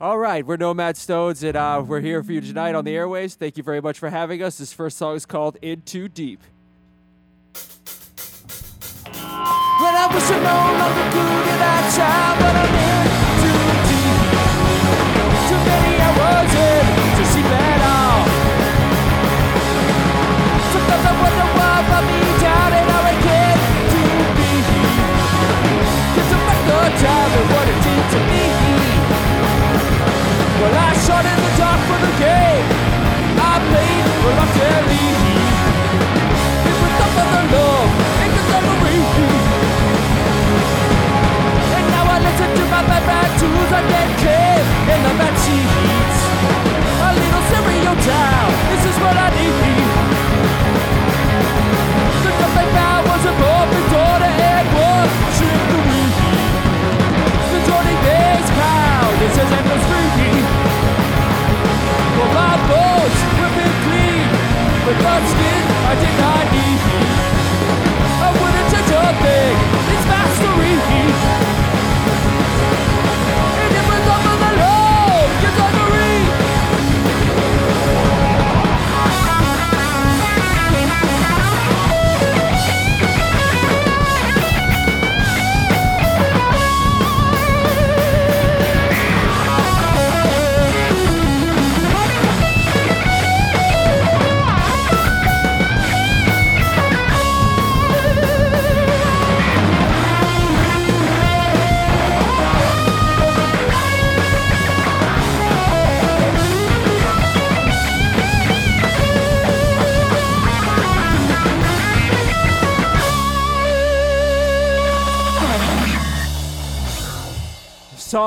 All right, we're Nomad Stones, and uh, we're here for you tonight on the airways. Thank you very much for having us. This first song is called In Too Deep. Well, I wish I could that but I'm in my bad bad tunes I get clear in the bad sheets. A little stereo down, this is what I need. The they found was a perfect order and one trickery. The Johnny Days crowd, this is endless free. For my bones will be clean, but that skin I did not need.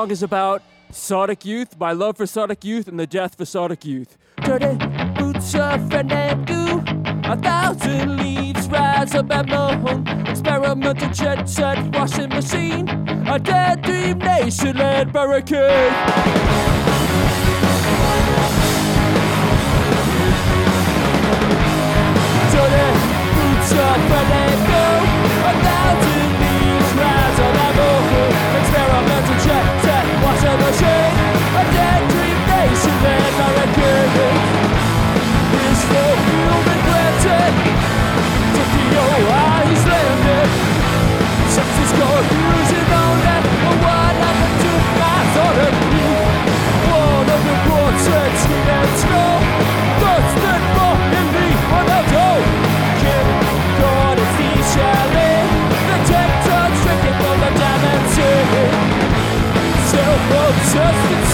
Song is about Sonic Youth, my love for Sonic Youth, and the death for Sonic Youth. Dirty boots of Fernando. A thousand leaves rise above my home. Experimental jet set washing machine. A dead dream nation led barricade. Self-obsessed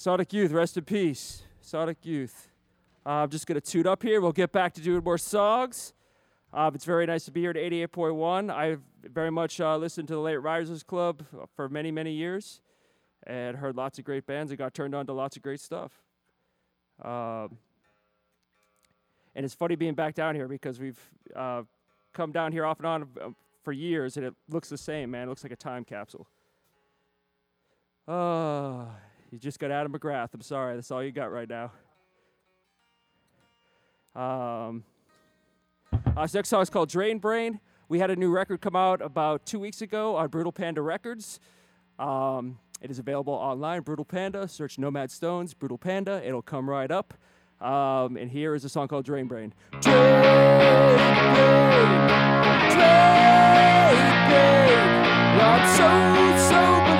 Sonic Youth, rest in peace. Sonic Youth. Uh, I'm just going to tune up here. We'll get back to doing more songs. Um, it's very nice to be here at 88.1. I've very much uh, listened to the Late Risers Club for many, many years and heard lots of great bands and got turned on to lots of great stuff. Um, and it's funny being back down here because we've uh, come down here off and on uh, for years and it looks the same, man. It looks like a time capsule. Oh, you just got Adam McGrath. I'm sorry. That's all you got right now. Um, uh, this next song is called Drain Brain. We had a new record come out about two weeks ago on Brutal Panda Records. Um, it is available online, Brutal Panda. Search Nomad Stones, Brutal Panda. It'll come right up. Um, and here is a song called Drain Brain. Drain Brain, Drain Brain. I'm so soberly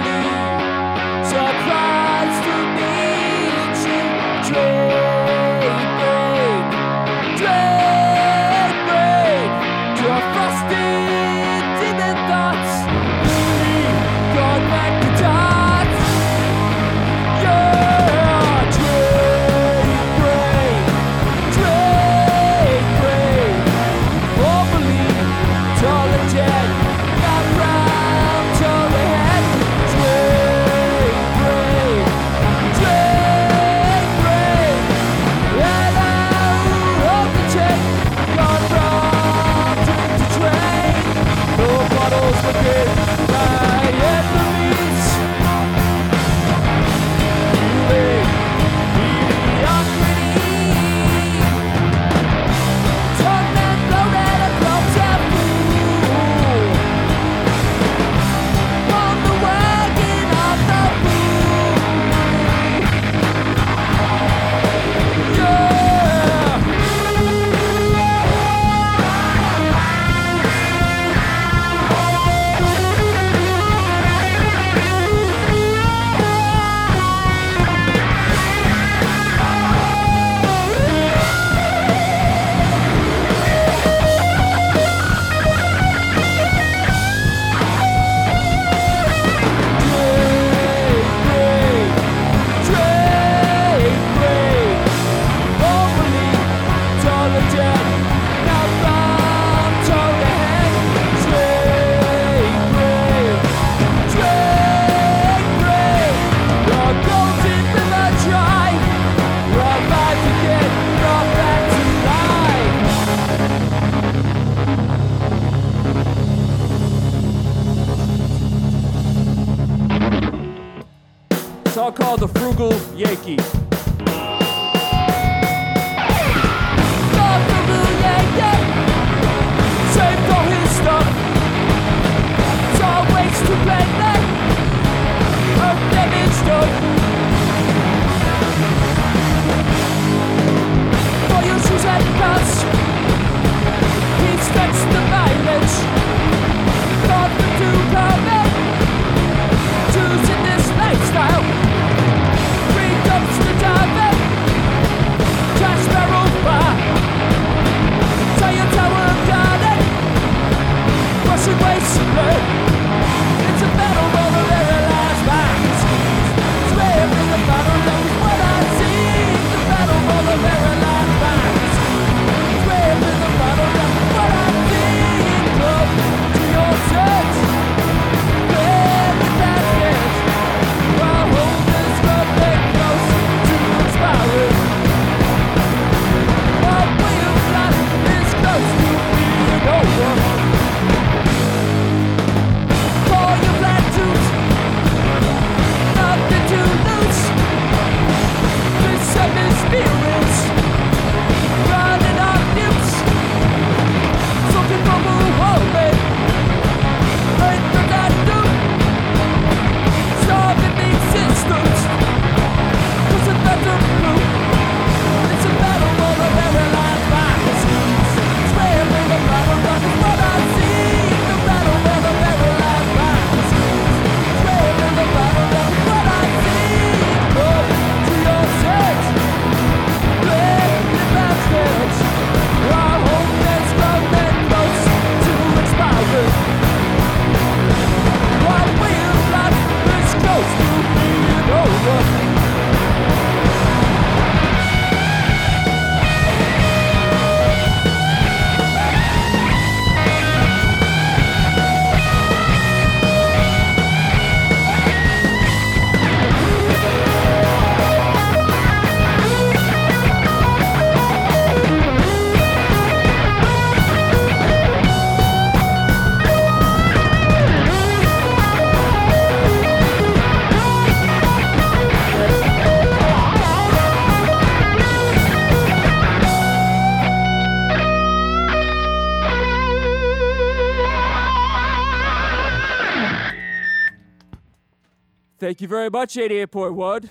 Thank you very much, 88.1.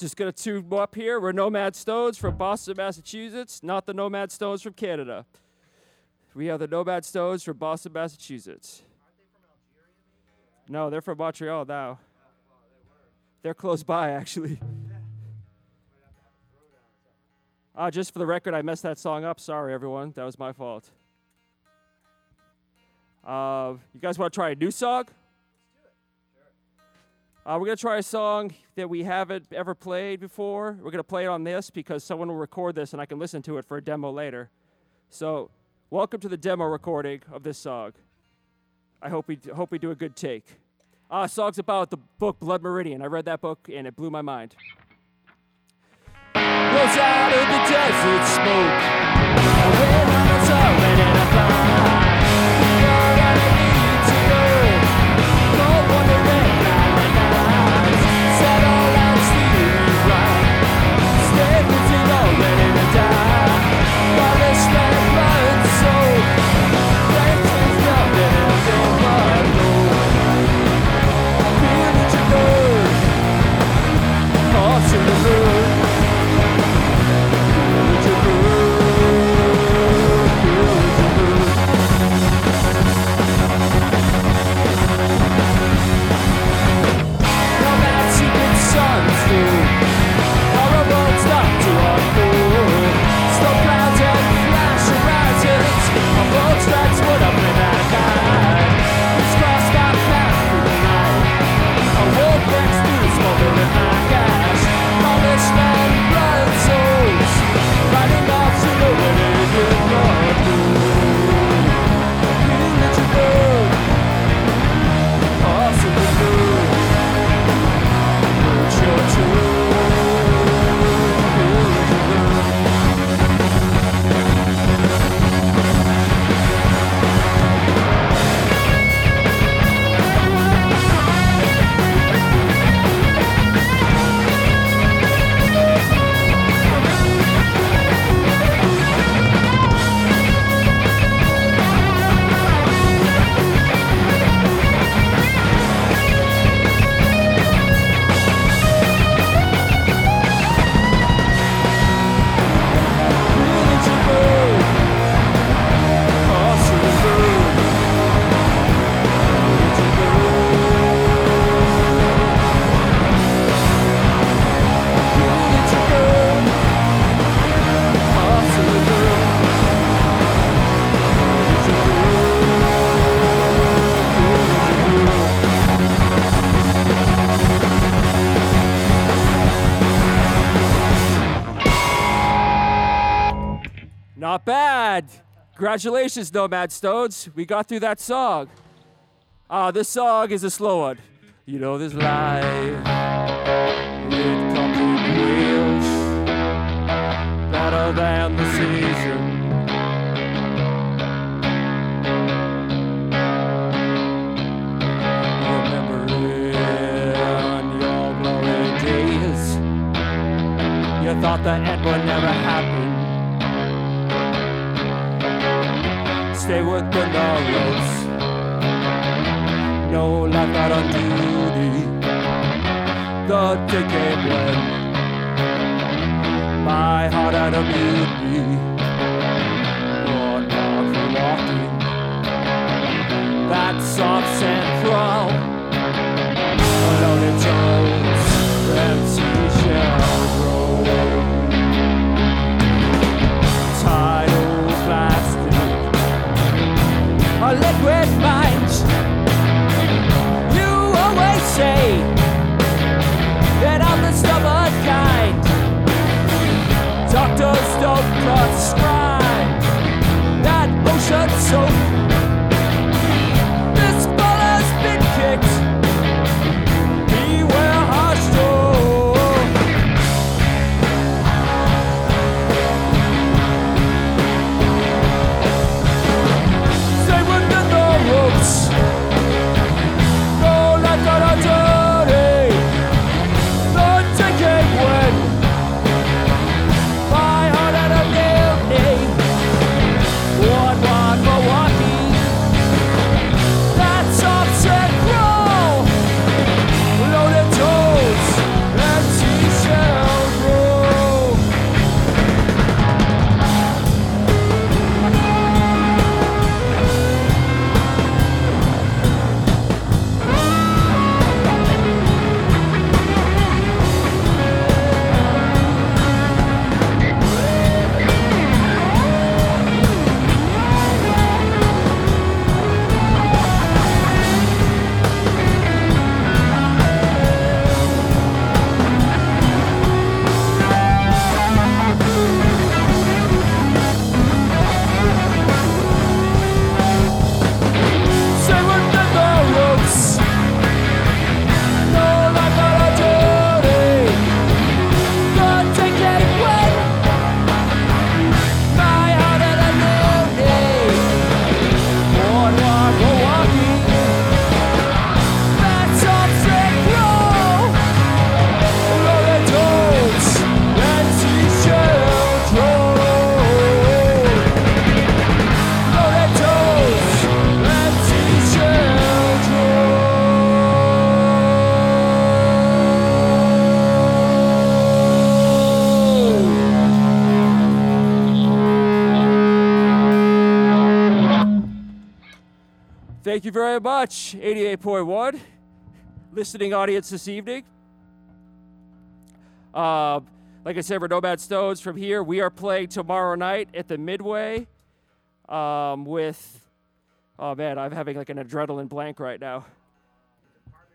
Just gonna tune up here. We're Nomad Stones from Boston, Massachusetts, not the Nomad Stones from Canada. We have the Nomad Stones from Boston, Massachusetts. No, they're from Montreal now. They're close by, actually. Uh, just for the record, I messed that song up. Sorry, everyone. That was my fault. Uh, you guys want to try a new song? Uh, we're going to try a song that we haven't ever played before. We're going to play it on this because someone will record this and I can listen to it for a demo later. So, welcome to the demo recording of this song. I hope we, hope we do a good take. Uh, song's about the book Blood Meridian. I read that book and it blew my mind. Out of the desert smoke. Congratulations, Nomad Stones. We got through that song. Ah, this song is a slow one. You know this life. It comes in wheels. Better than the season. Remember in your glory days. You thought the end would never happen. Stay with the narrows. No life not on duty. The decade when my heart had a mutiny. One mark for walking. That soft sand crawl. Alone in liquid. You always say that I'm the stubborn kind. Doctors don't prescribe that ocean soap. Very much, 88.1, listening audience this evening. Uh, like I said, we're Nomad Stones from here. We are playing tomorrow night at the Midway um, with, oh man, I'm having like an adrenaline blank right now.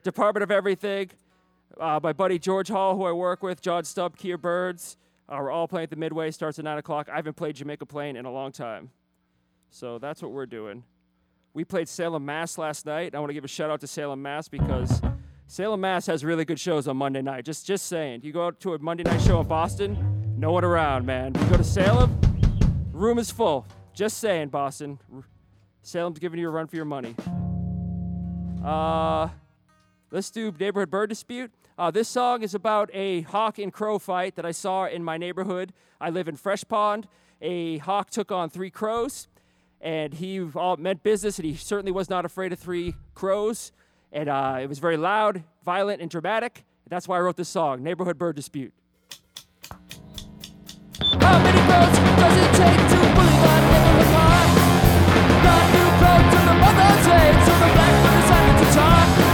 Department of Everything. Uh, my buddy George Hall, who I work with, John Stubb, Kier Birds. Uh, we're all playing at the Midway. Starts at 9 o'clock. I haven't played Jamaica Plain in a long time. So that's what we're doing. We played Salem Mass last night. I want to give a shout out to Salem Mass because Salem Mass has really good shows on Monday night. Just just saying. You go out to a Monday night show in Boston, no one around, man. You go to Salem, room is full. Just saying, Boston. Salem's giving you a run for your money. Uh, let's do neighborhood bird dispute. Uh, this song is about a hawk and crow fight that I saw in my neighborhood. I live in Fresh Pond. A hawk took on three crows and he all meant business, and he certainly was not afraid of three crows. And uh, it was very loud, violent, and dramatic. That's why I wrote this song, Neighborhood Bird Dispute. How many does it take to bully neighborhood? Got new the mother's age, so the decided to talk.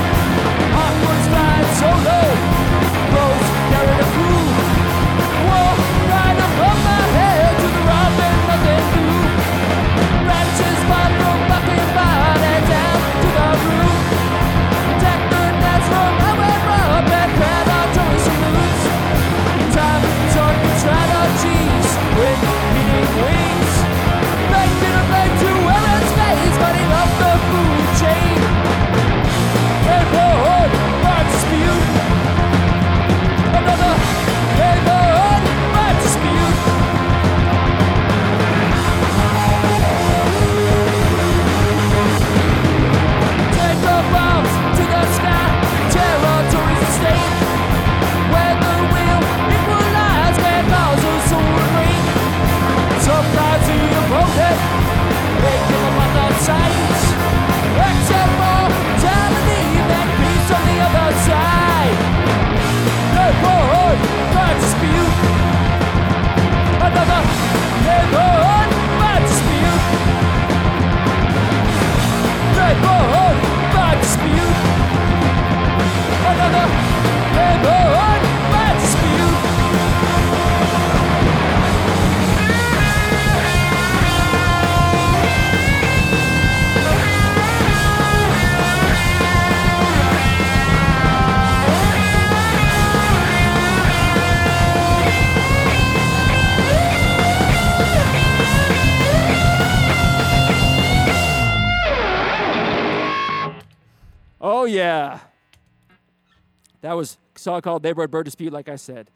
That was song called Neighborhood Bird Dispute, like I said.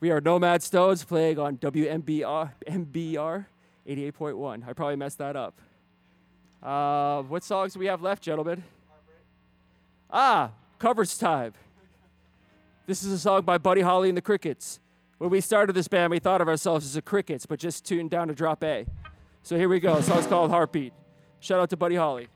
We are Nomad Stones playing on WMBR MBR 88.1. I probably messed that up. Uh, what songs do we have left, gentlemen? Ah, covers time. This is a song by Buddy Holly and the Crickets. When we started this band, we thought of ourselves as the Crickets, but just tuned down to drop A. So here we go. The song's called Heartbeat. Shout out to Buddy Holly.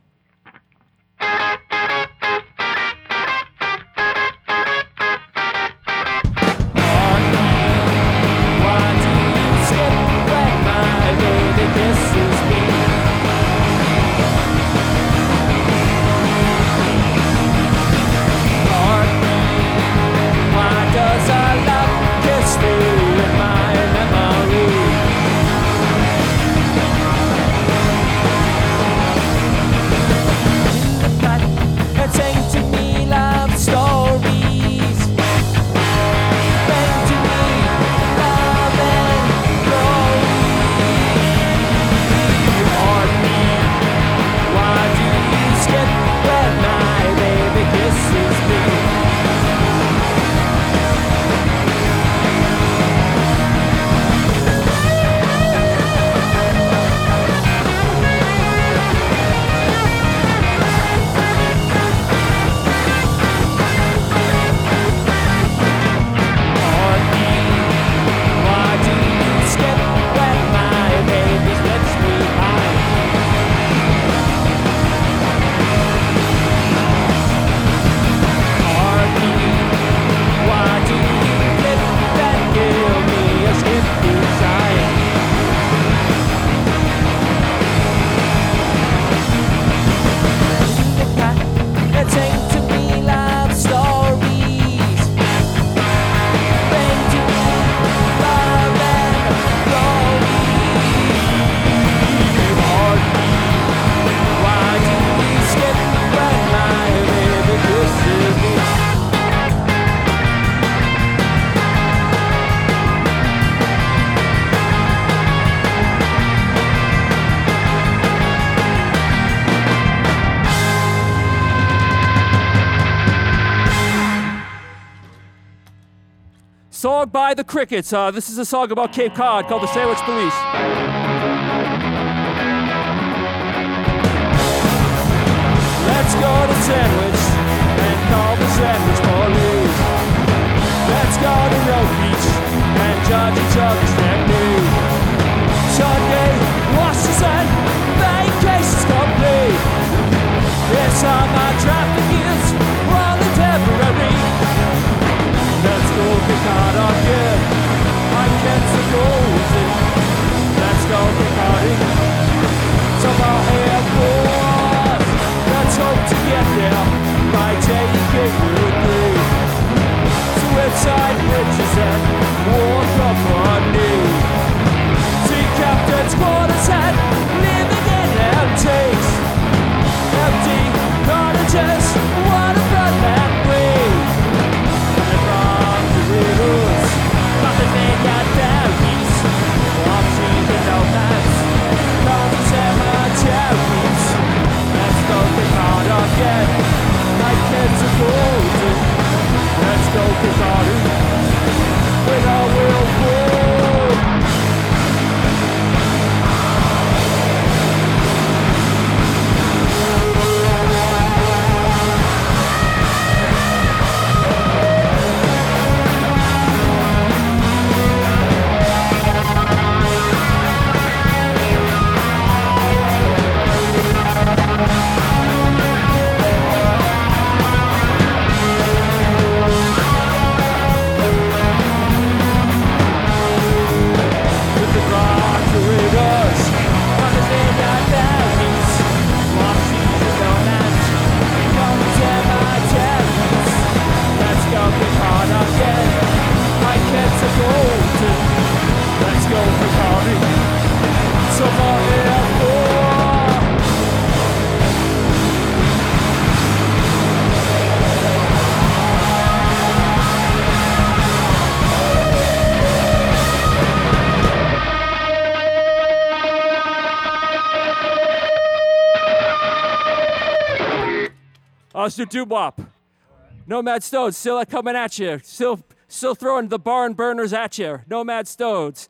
Song by the Crickets. Uh, this is a song about Cape Cod called The Sandwich Police. Let's go to Sandwich and call the Sandwich Police. Let's go to Road Beach and judge each other's technique. Sunday, Washington, vacation's complete. This time my traffic is only temporary. Let's go get caught get there by taking with me. Bridges and war company. See captain's quarters and living in empties. Empty cottages, again, like kids are golden. Let's go get caught with our will war. Do doo-wop. Nomad Stones still coming at you. Still, still throwing the barn burners at you. Nomad Stones.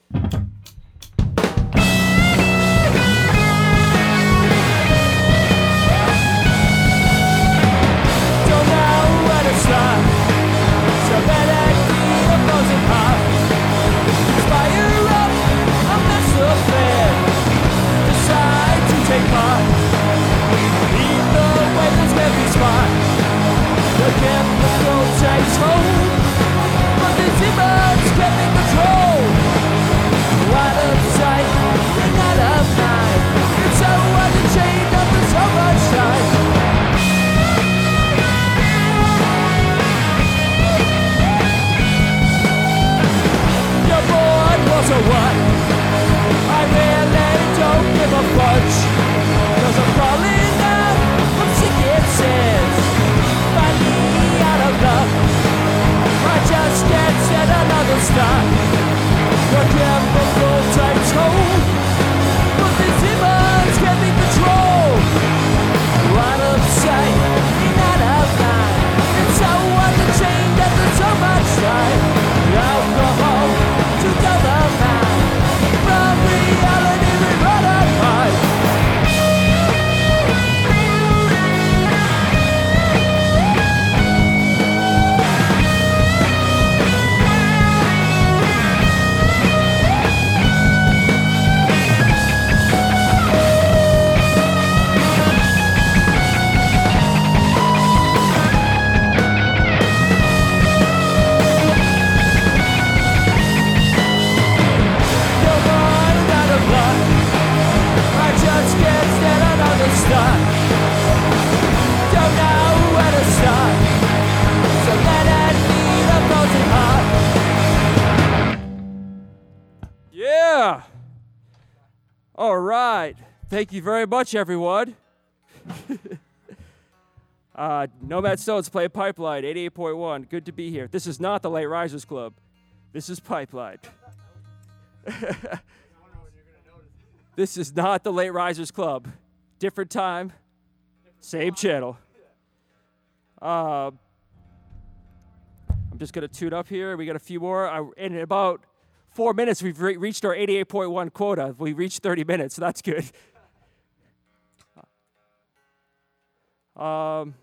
Thank you very much, everyone. uh, Nomad Stones play Pipeline 88.1. Good to be here. This is not the Late Risers Club. This is Pipeline. This is not the Late Risers Club. Different time, same channel. Uh, I'm just going to tune up here. We got a few more. I, in about four minutes, we've re- reached our 88.1 quota. We reached 30 minutes, so that's good. Um,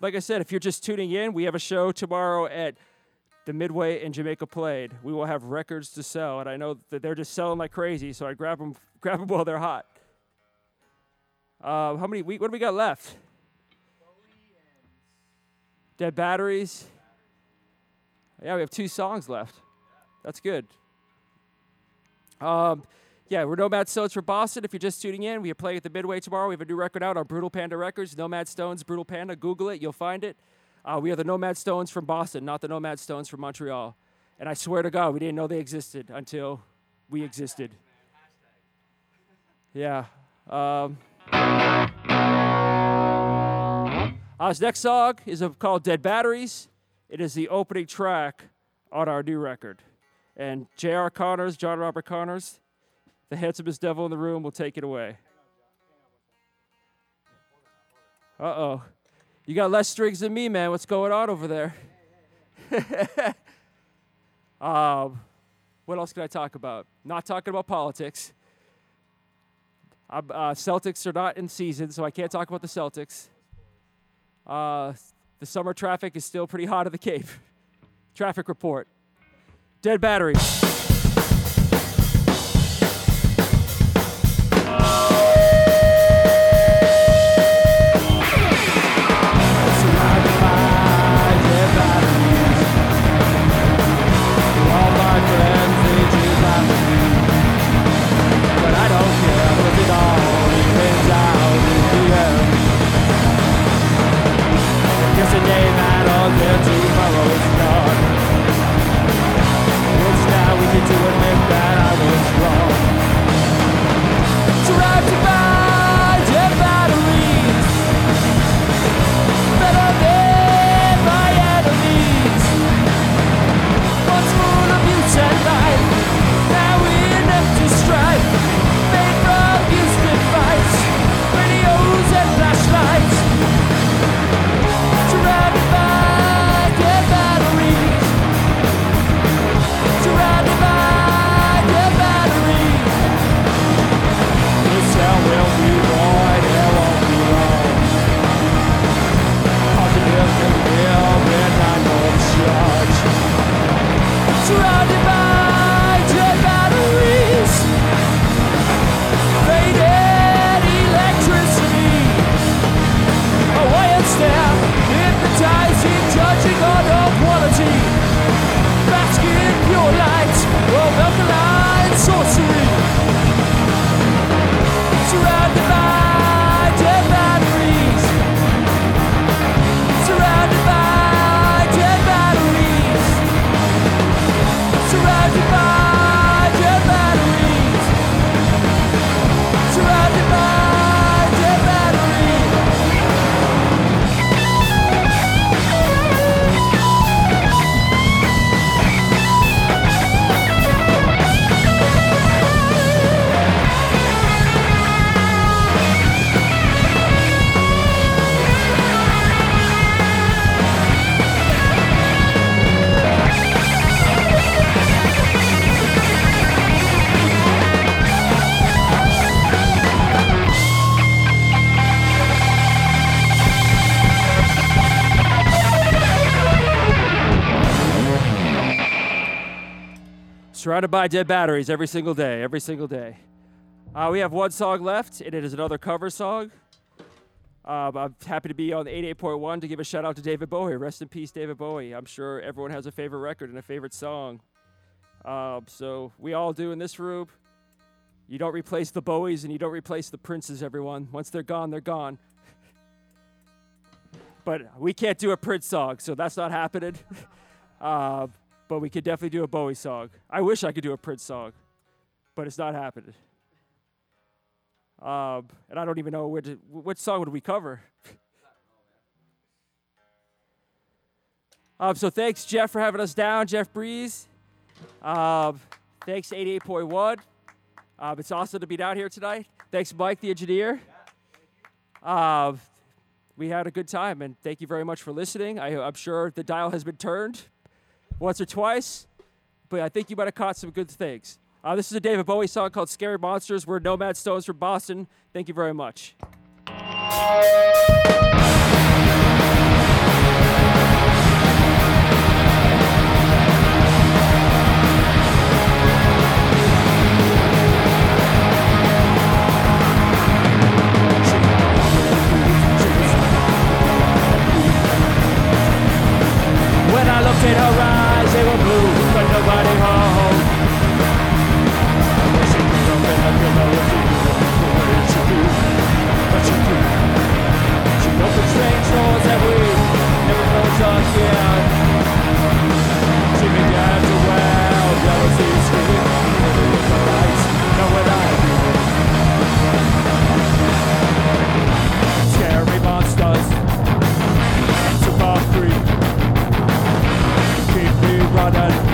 like I said, if you're just tuning in, we have a show tomorrow at the Midway in Jamaica Plain. We will have records to sell, and I know that they're just selling like crazy, so I grab them, grab them while they're hot. Uh, how many? We, what do we got left? Dead batteries. Yeah, we have two songs left. That's good. Um, yeah, we're Nomad Stones for Boston. If you're just tuning in, we are playing at the Midway tomorrow. We have a new record out on Brutal Panda Records. Nomad Stones, Brutal Panda. Google it, you'll find it. Uh, we are the Nomad Stones from Boston, not the Nomad Stones from Montreal. And I swear to God, we didn't know they existed until we existed. Yeah. Um, this next song is called Dead Batteries. It is the opening track on our new record. And J.R. Connors, John Robert Connors, the handsomest devil in the room, will take it away. Uh oh. You got less strings than me, man. What's going on over there? um, what else can I talk about? Not talking about politics. Uh, Celtics are not in season, so I can't talk about the Celtics. Uh, the summer traffic is still pretty hot at the Cape. Traffic report. Dead batteries. To admit that Surrounded by dead batteries every single day, every single day. Uh, we have one song left, and it is another cover song. Um, I'm happy to be on 88.1 to give a shout out to David Bowie. Rest in peace, David Bowie. I'm sure everyone has a favorite record and a favorite song. Um, so we all do in this room. You don't replace the Bowies and you don't replace the Princes, everyone. Once they're gone, they're gone. but we can't do a Prince song, so that's not happening. uh, but we could definitely do a Bowie song. I wish I could do a Prince song, but it's not happening. Um, and I don't even know which, which song would we cover. um, so thanks, Jeff, for having us down, Jeff Breeze. Um, thanks, 88.1. Um, it's awesome to be down here tonight. Thanks, Mike, the engineer. Um, we had a good time, and thank you very much for listening. I, I'm sure the dial has been turned once or twice, but I think you might have caught some good things. Uh, this is a David Bowie song called Scary Monsters. We're Nomad Stones from Boston. Thank you very much. When I looked in her eyes, she do? She opened strange doors that we never again. She jealousy screaming, lights. Know what I do? Scary monsters. Keep me running.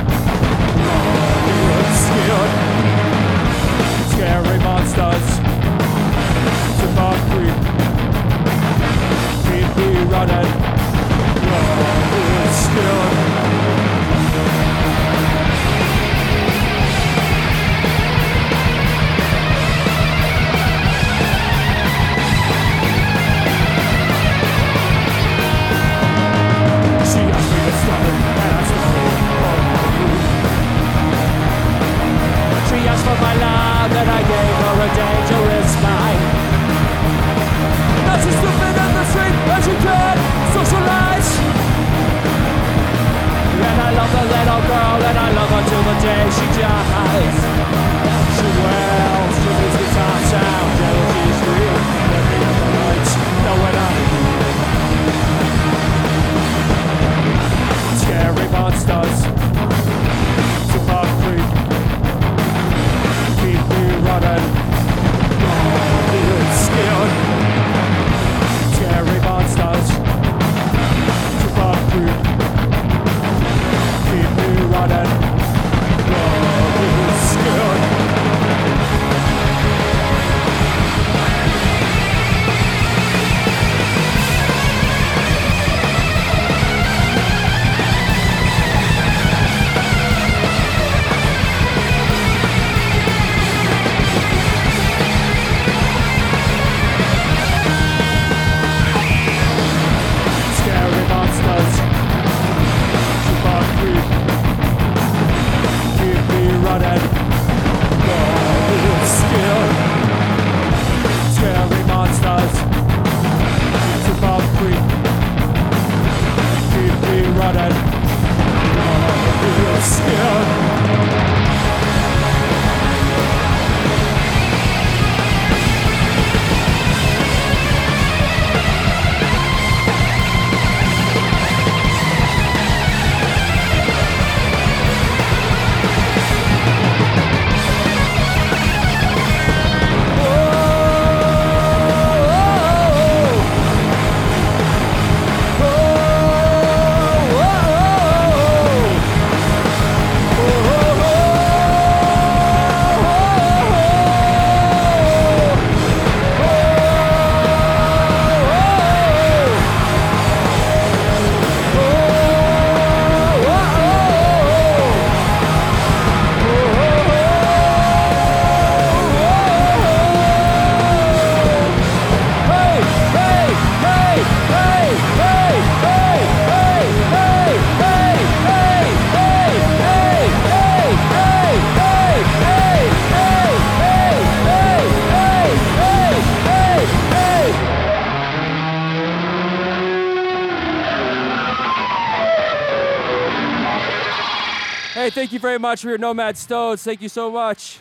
Very much for your Nomad Stones. Thank you so much.